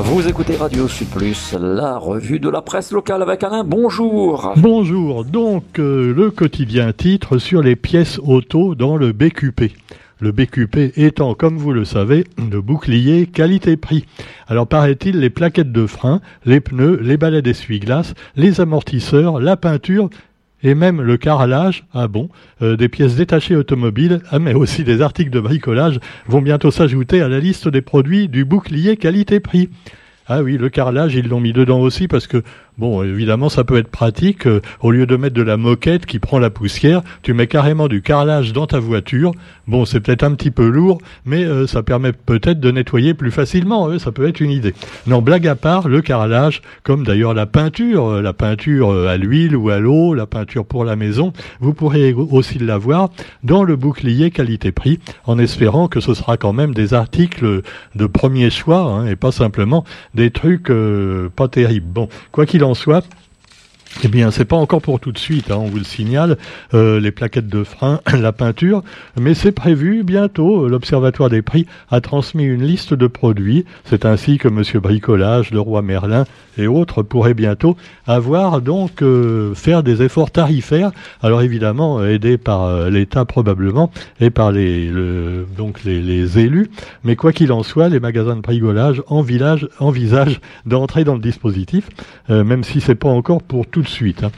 Vous écoutez Radio Sud Plus, la revue de la presse locale avec Alain. Bonjour. Bonjour. Donc, euh, le quotidien titre sur les pièces auto dans le BQP. Le BQP étant, comme vous le savez, le bouclier qualité-prix. Alors paraît-il, les plaquettes de frein, les pneus, les balais d'essuie-glace, les amortisseurs, la peinture et même le carrelage, ah bon, euh, des pièces détachées automobiles, ah, mais aussi des articles de bricolage vont bientôt s'ajouter à la liste des produits du bouclier qualité-prix. Ah oui, le carrelage, ils l'ont mis dedans aussi parce que, bon, évidemment, ça peut être pratique. Euh, au lieu de mettre de la moquette qui prend la poussière, tu mets carrément du carrelage dans ta voiture. Bon, c'est peut-être un petit peu lourd, mais euh, ça permet peut-être de nettoyer plus facilement. ça peut être une idée. Non, blague à part, le carrelage, comme d'ailleurs la peinture, euh, la peinture à l'huile ou à l'eau, la peinture pour la maison, vous pourrez aussi l'avoir dans le bouclier qualité-prix, en espérant que ce sera quand même des articles de premier choix hein, et pas simplement des trucs euh, pas terribles. Bon, quoi qu'il en soit, eh bien, c'est pas encore pour tout de suite, hein, on vous le signale, euh, les plaquettes de frein, la peinture, mais c'est prévu bientôt. L'Observatoire des prix a transmis une liste de produits. C'est ainsi que Monsieur Bricolage, le roi Merlin et autres pourraient bientôt avoir donc euh, faire des efforts tarifaires. Alors évidemment, aidés par euh, l'État probablement et par les donc les, élus. Mais quoi qu'il en soit, les magasins de bricolage en village envisagent d'entrer dans le dispositif, même si c'est pas encore pour tout de suite. Hein.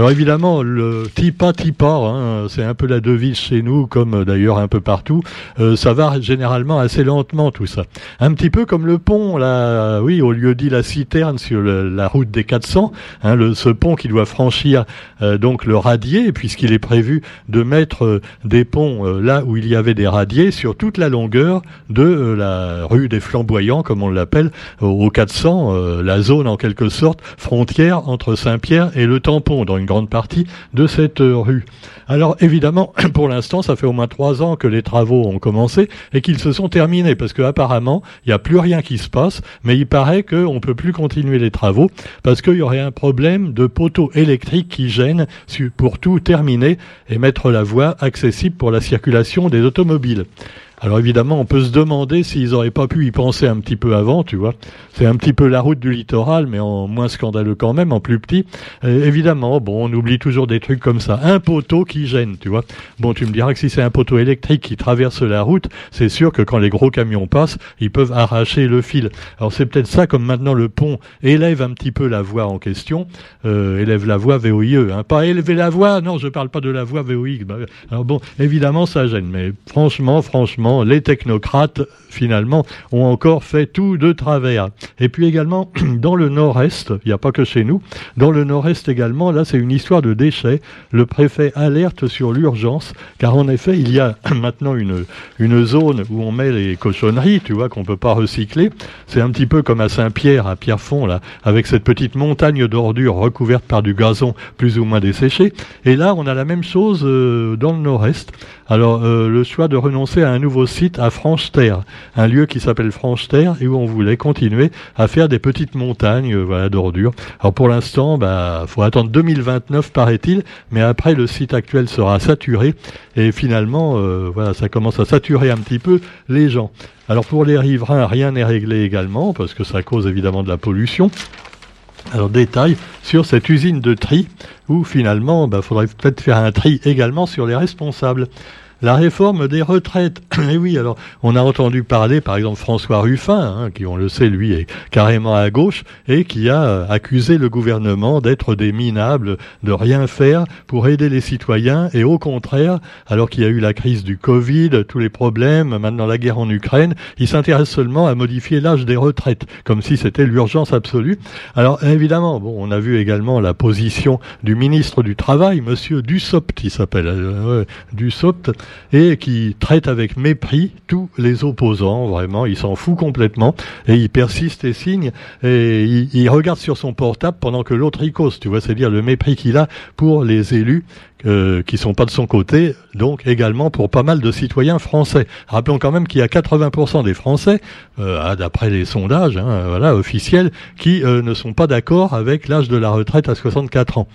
Alors évidemment, le TIPA TIPA, hein, c'est un peu la devise chez nous, comme euh, d'ailleurs un peu partout. Euh, ça va généralement assez lentement tout ça. Un petit peu comme le pont, là, oui, au lieu dit la citerne sur la route des 400, hein, le, ce pont qui doit franchir euh, donc le radier, puisqu'il est prévu de mettre des ponts là où il y avait des radiers sur toute la longueur de la rue des Flamboyants, comme on l'appelle, au 400, la zone en quelque sorte frontière entre Saint-Pierre et le tampon une grande partie de cette euh, rue. Alors évidemment, pour l'instant, ça fait au moins trois ans que les travaux ont commencé et qu'ils se sont terminés parce qu'apparemment, il n'y a plus rien qui se passe, mais il paraît qu'on ne peut plus continuer les travaux parce qu'il y aurait un problème de poteaux électriques qui gêne pour tout terminer et mettre la voie accessible pour la circulation des automobiles. Alors évidemment, on peut se demander s'ils n'auraient pas pu y penser un petit peu avant, tu vois. C'est un petit peu la route du littoral, mais en moins scandaleux quand même, en plus petit. évidemment, bon, on oublie toujours des trucs comme ça. Un poteau qui gêne, tu vois. Bon, tu me diras que si c'est un poteau électrique qui traverse la route, c'est sûr que quand les gros camions passent, ils peuvent arracher le fil. Alors c'est peut-être ça, comme maintenant le pont élève un petit peu la voie en question, euh, élève la voie VOIE, hein. pas élever la voie, non, je parle pas de la voie VOIE. Bah, alors bon, évidemment, ça gêne, mais franchement, franchement, les technocrates, finalement, ont encore fait tout de travers. Et puis également, dans le nord-est, il n'y a pas que chez nous, dans le nord-est également, là, c'est une histoire de déchets. Le préfet alerte sur l'urgence, car en effet, il y a maintenant une, zone où on met les cochonneries, tu vois, qu'on ne peut pas recycler. C'est un petit peu comme à Saint-Pierre, à Pierrefonds, là, avec cette petite montagne d'ordures recouverte par du gazon plus ou moins desséché. Et là, on a la même chose euh, dans le nord-est. Alors, euh, le choix de renoncer à un nouveau site à Franche-Terre, un lieu qui s'appelle Franche-Terre et où on voulait continuer à faire des petites montagnes euh, voilà, d'ordures. Alors pour l'instant, bah, faut attendre 2029 paraît-il, mais après le site actuel sera saturé et finalement, euh, ça commence à saturer un petit peu les gens. Alors pour les riverains, rien n'est réglé également parce que ça cause évidemment de la pollution. Alors détail sur cette usine de tri où finalement il bah, faudrait peut-être faire un tri également sur les responsables. La réforme des retraites. Et eh oui, alors on a entendu parler, par exemple, François Ruffin, hein, qui on le sait, lui est carrément à gauche, et qui a euh, accusé le gouvernement d'être des minables, de rien faire pour aider les citoyens, et au contraire, alors qu'il y a eu la crise du Covid, tous les problèmes, maintenant la guerre en Ukraine, il s'intéresse seulement à modifier l'âge des retraites, comme si c'était l'urgence absolue. Alors évidemment, bon, on a vu également la position du ministre du Travail, Monsieur Dussopt, il s'appelle, euh, Dussopt, et qui traite avec mépris tous les opposants, vraiment, il s'en fout complètement, et il persiste et signe, et il, regarde sur son portable pendant que l'autre y cause, tu vois, c'est-à-dire le mépris qu'il a pour les élus euh, qui sont pas de son côté, donc également pour pas mal de citoyens français. Rappelons quand même qu'il y a 80% des Français, euh, d'après les sondages hein, voilà, officiels, qui euh, ne sont pas d'accord avec l'âge de la retraite à 64 ans.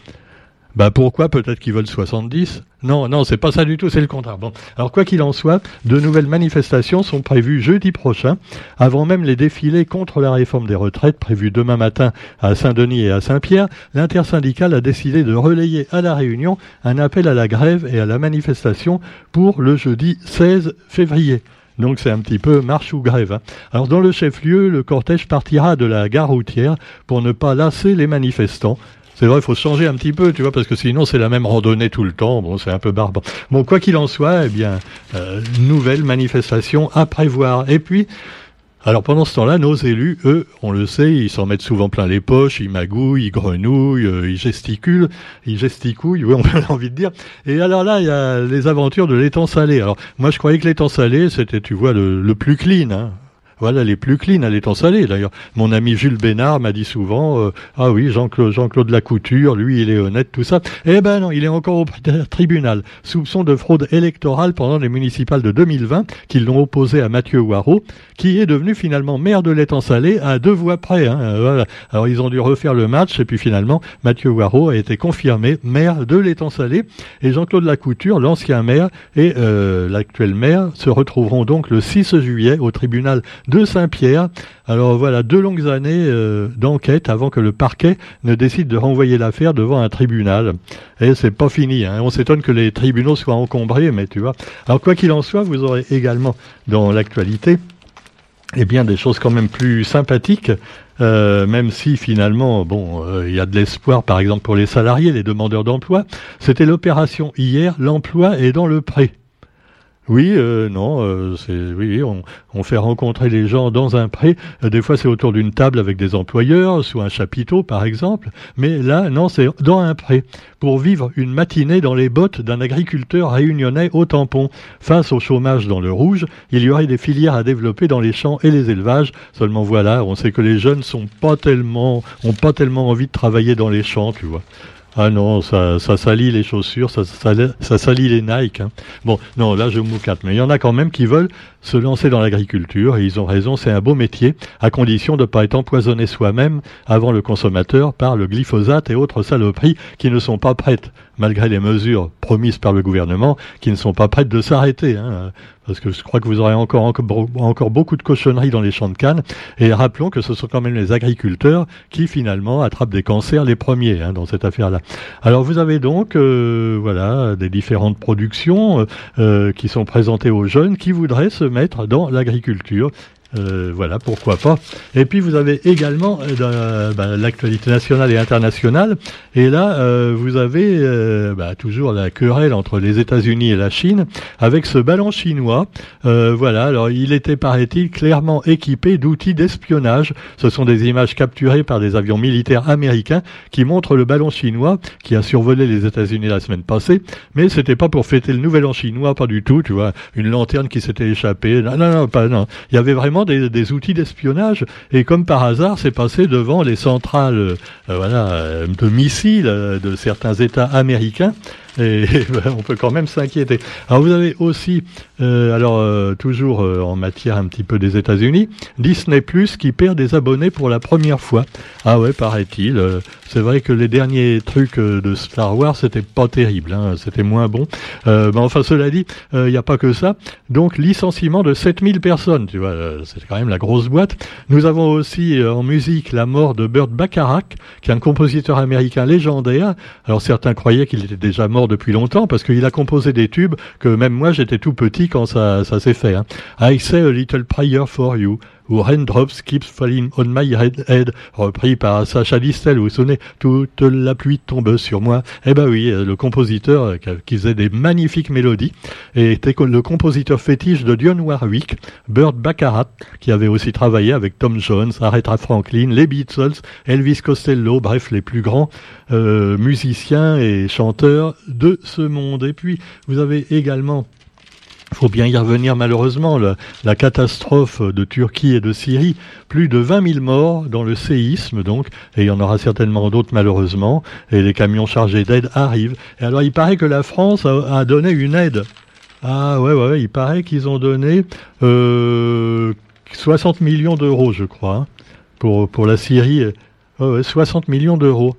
Bah pourquoi Peut-être qu'ils veulent 70 Non, non, c'est pas ça du tout, c'est le contraire. Bon, alors quoi qu'il en soit, de nouvelles manifestations sont prévues jeudi prochain, avant même les défilés contre la réforme des retraites prévus demain matin à Saint-Denis et à Saint-Pierre. L'intersyndicale a décidé de relayer à la Réunion un appel à la grève et à la manifestation pour le jeudi 16 février. Donc c'est un petit peu marche ou grève. Hein. Alors dans le chef-lieu, le cortège partira de la gare routière pour ne pas lasser les manifestants. C'est vrai, il faut changer un petit peu, tu vois, parce que sinon c'est la même randonnée tout le temps. Bon, c'est un peu barbare. Bon, quoi qu'il en soit, eh bien, euh, nouvelle manifestation à prévoir. Et puis, alors pendant ce temps-là, nos élus, eux, on le sait, ils s'en mettent souvent plein les poches, ils magouillent, ils grenouillent, euh, ils gesticulent, ils gesticouillent, oui, on a envie de dire. Et alors là, il y a les aventures de l'étang salé. Alors moi, je croyais que l'étang salé, c'était, tu vois, le, le plus clean. Hein. Voilà, les plus clean à l'étang salé. D'ailleurs, mon ami Jules Bénard m'a dit souvent, euh, ah oui, Jean-Claude Jean Lacouture, lui, il est honnête, tout ça. Eh ben non, il est encore au tribunal. Soupçon de fraude électorale pendant les municipales de 2020, qui l'ont opposé à Mathieu Waro, qui est devenu finalement maire de l'étang salé à deux voix près. Hein, euh. Alors ils ont dû refaire le match, et puis finalement, Mathieu Waro a été confirmé maire de l'étang salé. Et Jean-Claude Lacouture, l'ancien maire, et euh, l'actuel maire, se retrouveront donc le 6 juillet au tribunal de Saint-Pierre. Alors voilà, deux longues années euh, d'enquête avant que le parquet ne décide de renvoyer l'affaire devant un tribunal. Et c'est pas fini. Hein. On s'étonne que les tribunaux soient encombrés, mais tu vois. Alors quoi qu'il en soit, vous aurez également dans l'actualité eh bien des choses quand même plus sympathiques, euh, même si finalement, bon, euh, il y a de l'espoir, par exemple pour les salariés, les demandeurs d'emploi. C'était l'opération hier, l'emploi est dans le prêt. Oui, euh, non, euh, c'est oui, on, fait rencontrer les gens dans un pré. Euh, des fois, c'est autour d'une table avec des employeurs, sous un chapiteau, par exemple. Mais là, non, c'est dans un pré pour vivre une matinée dans les bottes d'un agriculteur réunionnais au tampon. Face au chômage dans le rouge, il y aurait des filières à développer dans les champs et les élevages. Seulement voilà, on sait que les jeunes sont pas tellement, ont pas tellement envie de travailler dans les champs, tu vois. Ah non, ça, ça salit les chaussures, ça, ça, salit les Nike. Hein. Bon, non, là je moucate, mais il y en a quand même qui veulent se lancer dans l'agriculture, et ils ont raison, c'est un beau métier, à condition de ne pas être empoisonné soi-même avant le consommateur par le glyphosate et autres saloperies qui ne sont pas prêtes, malgré les mesures promises par le gouvernement, qui ne sont pas prêtes de s'arrêter. Hein parce que je crois que vous aurez encore, beaucoup de cochonneries dans les champs de canne. Et rappelons que ce sont quand même les agriculteurs qui finalement attrapent des cancers les premiers hein, dans cette affaire-là. Alors vous avez donc euh, voilà des différentes productions euh, euh, qui sont présentées aux jeunes qui voudraient se mettre dans l'agriculture. Euh, voilà, pourquoi pas. Et puis vous avez également euh, bah, l'actualité nationale et internationale. Et là, euh, vous avez bah, toujours la querelle entre les États-Unis et la Chine avec ce ballon chinois. voilà, alors il était, paraît-il, clairement équipé d'outils d'espionnage. Ce sont des images capturées par des avions militaires américains qui montrent le ballon chinois qui a survolé les États-Unis la semaine passée. Mais c'était pas pour fêter le nouvel an chinois, pas du tout. Tu vois, une lanterne qui s'était échappée. Non, non, non, pas non. Il y avait vraiment des, outils d'espionnage. Et comme par hasard, c'est passé devant les centrales euh, voilà, euh, de missiles euh, de certains États américains. Et, on peut quand même s'inquiéter. Alors vous avez aussi, alors toujours en matière un petit peu des États-Unis, Disney Plus qui perd des abonnés pour la première fois. Ah ouais, paraît-il. c'est vrai que les derniers trucs de Star Wars c'était pas terrible, hein, c'était moins bon. mais enfin cela dit, il n'y a pas que ça. Donc licenciement de 7000 personnes, tu vois c'est quand même la grosse boîte. Nous avons aussi euh, en musique la mort de Burt Bacharach, qui est un compositeur américain légendaire. Alors certains croyaient qu'il était déjà mort depuis longtemps parce qu'il a composé des tubes que même moi j'étais tout petit quand ça, ça s'est fait. Hein. I say a little prayer for you ou Raindrops Keeps Falling on My Head, repris par Sacha Distel, vous vous toute la pluie tombe sur moi. Eh ben oui, le compositeur euh, qui faisait des magnifiques mélodies était le compositeur fétiche de Dionne Warwick, Burt Baccarat, qui avait aussi travaillé avec Tom Jones, Aretha Franklin, les Beatles, Elvis Costello, bref, les plus grands euh, musiciens et chanteurs de ce monde. Et puis, vous avez également faut bien y revenir malheureusement, la, catastrophe de Turquie et de Syrie, plus de 20 000 morts dans le séisme donc, et il y en aura certainement d'autres malheureusement, et les camions chargés d'aide arrivent. Et alors il paraît que la France a, donné une aide. Ah ouais, ouais, il paraît qu'ils ont donné euh, 60 millions d'euros je crois, hein, pour, pour la Syrie. 60 millions d'euros.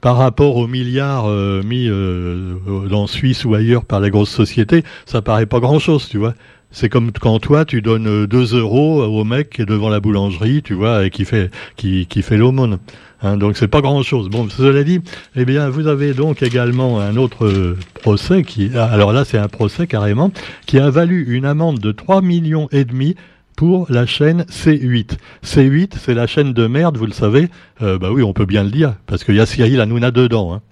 Par rapport aux milliards euh, mis euh, dans Suisse ou ailleurs par les grosses sociétés, ça paraît pas grand-chose, tu vois. C'est comme quand toi tu donnes 2 euros au mec qui est devant la boulangerie, tu vois, et qui fait qui, qui fait l'aumône. Hein, donc c'est pas grand chose. Bon, cela dit, eh bien, vous avez donc également un autre procès qui, alors là, c'est un procès carrément qui a valu une amende de 3 millions et demi pour la chaîne C8. C8, c'est la chaîne de merde, vous le savez. Euh, bah oui, on peut bien le dire, parce qu'il y a Cyril Hanouna dedans. Hein.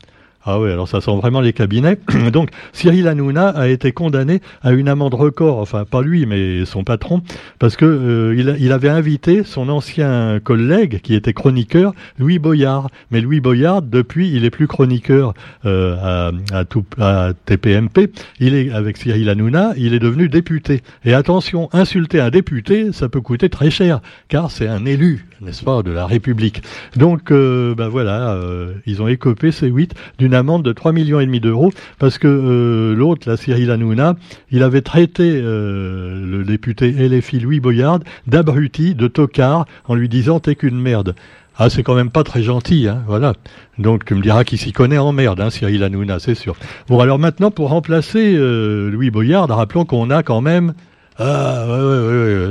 Ah oui, alors ça sent vraiment les cabinets. Donc Cyril Hanouna a été condamné à une amende record, enfin pas lui, mais son patron, parce que euh, il, il, avait invité son ancien collègue qui était chroniqueur, Louis Boyard. Mais Louis Boyard, depuis, il est plus chroniqueur euh, à, à, tout, à TPMP. Il est avec Cyril Hanouna, il est devenu député. Et attention, insulter un député, ça peut coûter très cher, car c'est un élu, n'est-ce pas, de la République. Donc, euh, ben voilà, euh, ils ont écopé ces huit d'une amende de 3 millions et demi d'euros parce que euh, l'autre, la Cyril Hanouna, il avait traité le député LFI Louis Boyard d'abruti, de tocard, en lui disant t'es qu'une merde. Ah, c'est quand même pas très gentil, hein, voilà. Donc tu me diras qu'il s'y connaît en merde, hein, Cyril Hanouna, c'est sûr. Bon, alors maintenant, pour remplacer Louis Boyard, rappelons qu'on a quand même ah, ouais,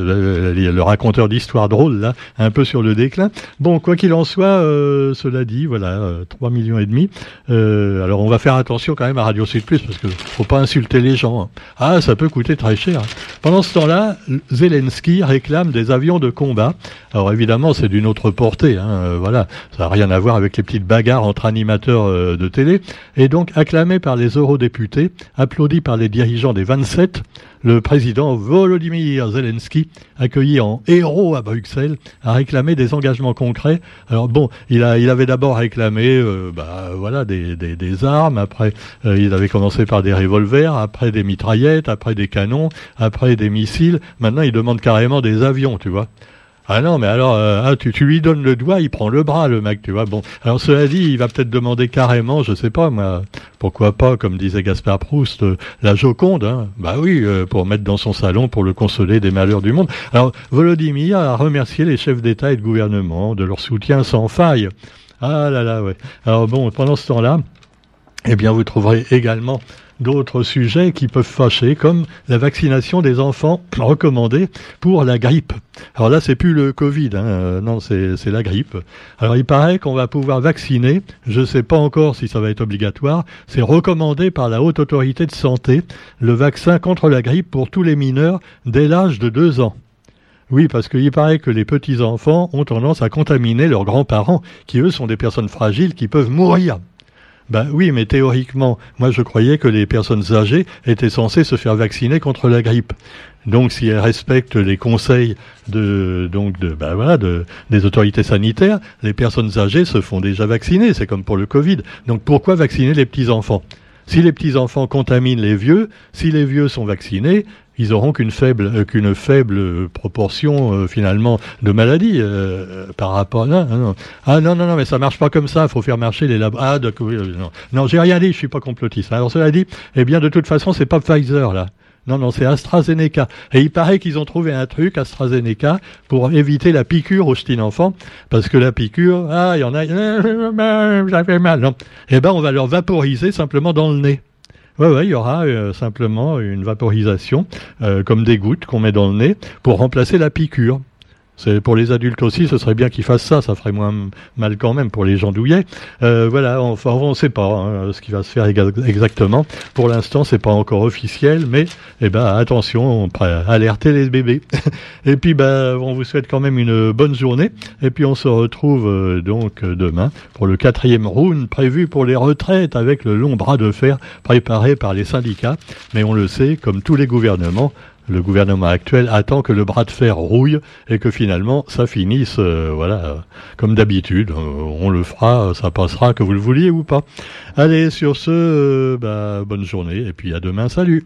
le, raconteur d'histoire drôle, là, un peu sur le déclin. Bon, quoi qu'il en soit, euh, cela dit, voilà, euh, 3 millions et demi. Euh, alors, on va faire attention quand même à Radio Sud Plus, parce que faut pas insulter les gens. Hein. Ah, ça peut coûter très cher. Pendant ce temps-là, Zelensky réclame des avions de combat. Alors, évidemment, c'est d'une autre portée, hein, euh, voilà. Ça n'a rien à voir avec les petites bagarres entre animateurs de télé. Et donc, acclamé par les eurodéputés, applaudi par les dirigeants des 27, le président Volodymyr Zelensky, accueilli en héros à Bruxelles, a réclamé des engagements concrets. Alors bon, il, a, il avait d'abord réclamé euh, bah, voilà, des, des, des, armes, après euh, il avait commencé par des revolvers, après des mitraillettes, après des canons, après des missiles. Maintenant, il demande carrément des avions, tu vois. Ah non, mais alors, euh, ah, tu, tu, lui donnes le doigt, il prend le bras, le mec, tu vois. Bon, alors cela dit, il va peut-être demander carrément, je sais pas, moi, pourquoi pas, comme disait Gaspard Proust, euh, la Joconde, hein. bah oui, euh, pour mettre dans son salon, pour le consoler des malheurs du monde. Alors, Volodymyr a remercié les chefs d'État et de gouvernement de leur soutien sans faille. Ah là là, ouais. Alors bon, pendant ce temps-là, eh bien, vous trouverez également d'autres sujets qui peuvent fâcher, comme la vaccination des enfants recommandée pour la grippe. Alors là, c'est plus le Covid, hein, non, c'est la grippe. Alors il paraît qu'on va pouvoir vacciner, je ne sais pas encore si ça va être obligatoire, c'est recommandé par la Haute Autorité de Santé, le vaccin contre la grippe pour tous les mineurs dès l'âge de 2 ans. Oui, parce qu'il paraît que les petits-enfants ont tendance à contaminer leurs grands-parents, qui eux sont des personnes fragiles qui peuvent mourir. Ben oui, mais théoriquement, moi je croyais que les personnes âgées étaient censées se faire vacciner contre la grippe. Donc, si elles respectent les conseils de, donc de, ben voilà, de, des autorités sanitaires, les personnes âgées se font déjà vacciner. C'est comme pour le Covid. Donc, pourquoi vacciner les petits enfants Si les petits enfants contaminent les vieux, si les vieux sont vaccinés, ils auront qu'une faible euh, qu'une faible proportion euh, finalement de maladies euh, par rapport non, non, ah non non non mais ça marche pas comme ça il faut faire marcher les labos ah d'accord non non j'ai rien dit je suis pas complotiste alors cela dit eh bien de toute façon c'est pas Pfizer là non, non, c'est AstraZeneca. Et il paraît qu'ils ont trouvé un truc, AstraZeneca, pour éviter la piqûre au petit enfant, parce que la piqûre, ah, il y en a, j'avais mal. Non. Eh ben, on va leur vaporiser simplement dans le nez. Ouais, ouais, il y aura euh, simplement une vaporisation, euh, comme des gouttes qu'on met dans le nez, pour remplacer la piqûre. C'est pour les adultes aussi, ce serait bien qu'ils fassent ça, ça ferait moins mal quand même pour les gens douillets. Euh, voilà, enfin on ne sait pas hein, ce qui va se faire exactement. Pour l'instant, c'est pas encore officiel, mais eh ben attention, on alerter les bébés. et puis ben on vous souhaite quand même une bonne journée. Et puis on se retrouve euh, donc demain pour le quatrième round prévu pour les retraites avec le long bras de fer préparé par les syndicats. Mais on le sait, comme tous les gouvernements, le gouvernement actuel attend que le bras de fer rouille et que finalement ça finisse, euh, voilà, comme d'habitude. Euh, on le fera, ça passera, que vous le vouliez ou pas. Allez, sur ce, euh, bah, bonne journée et puis à demain, salut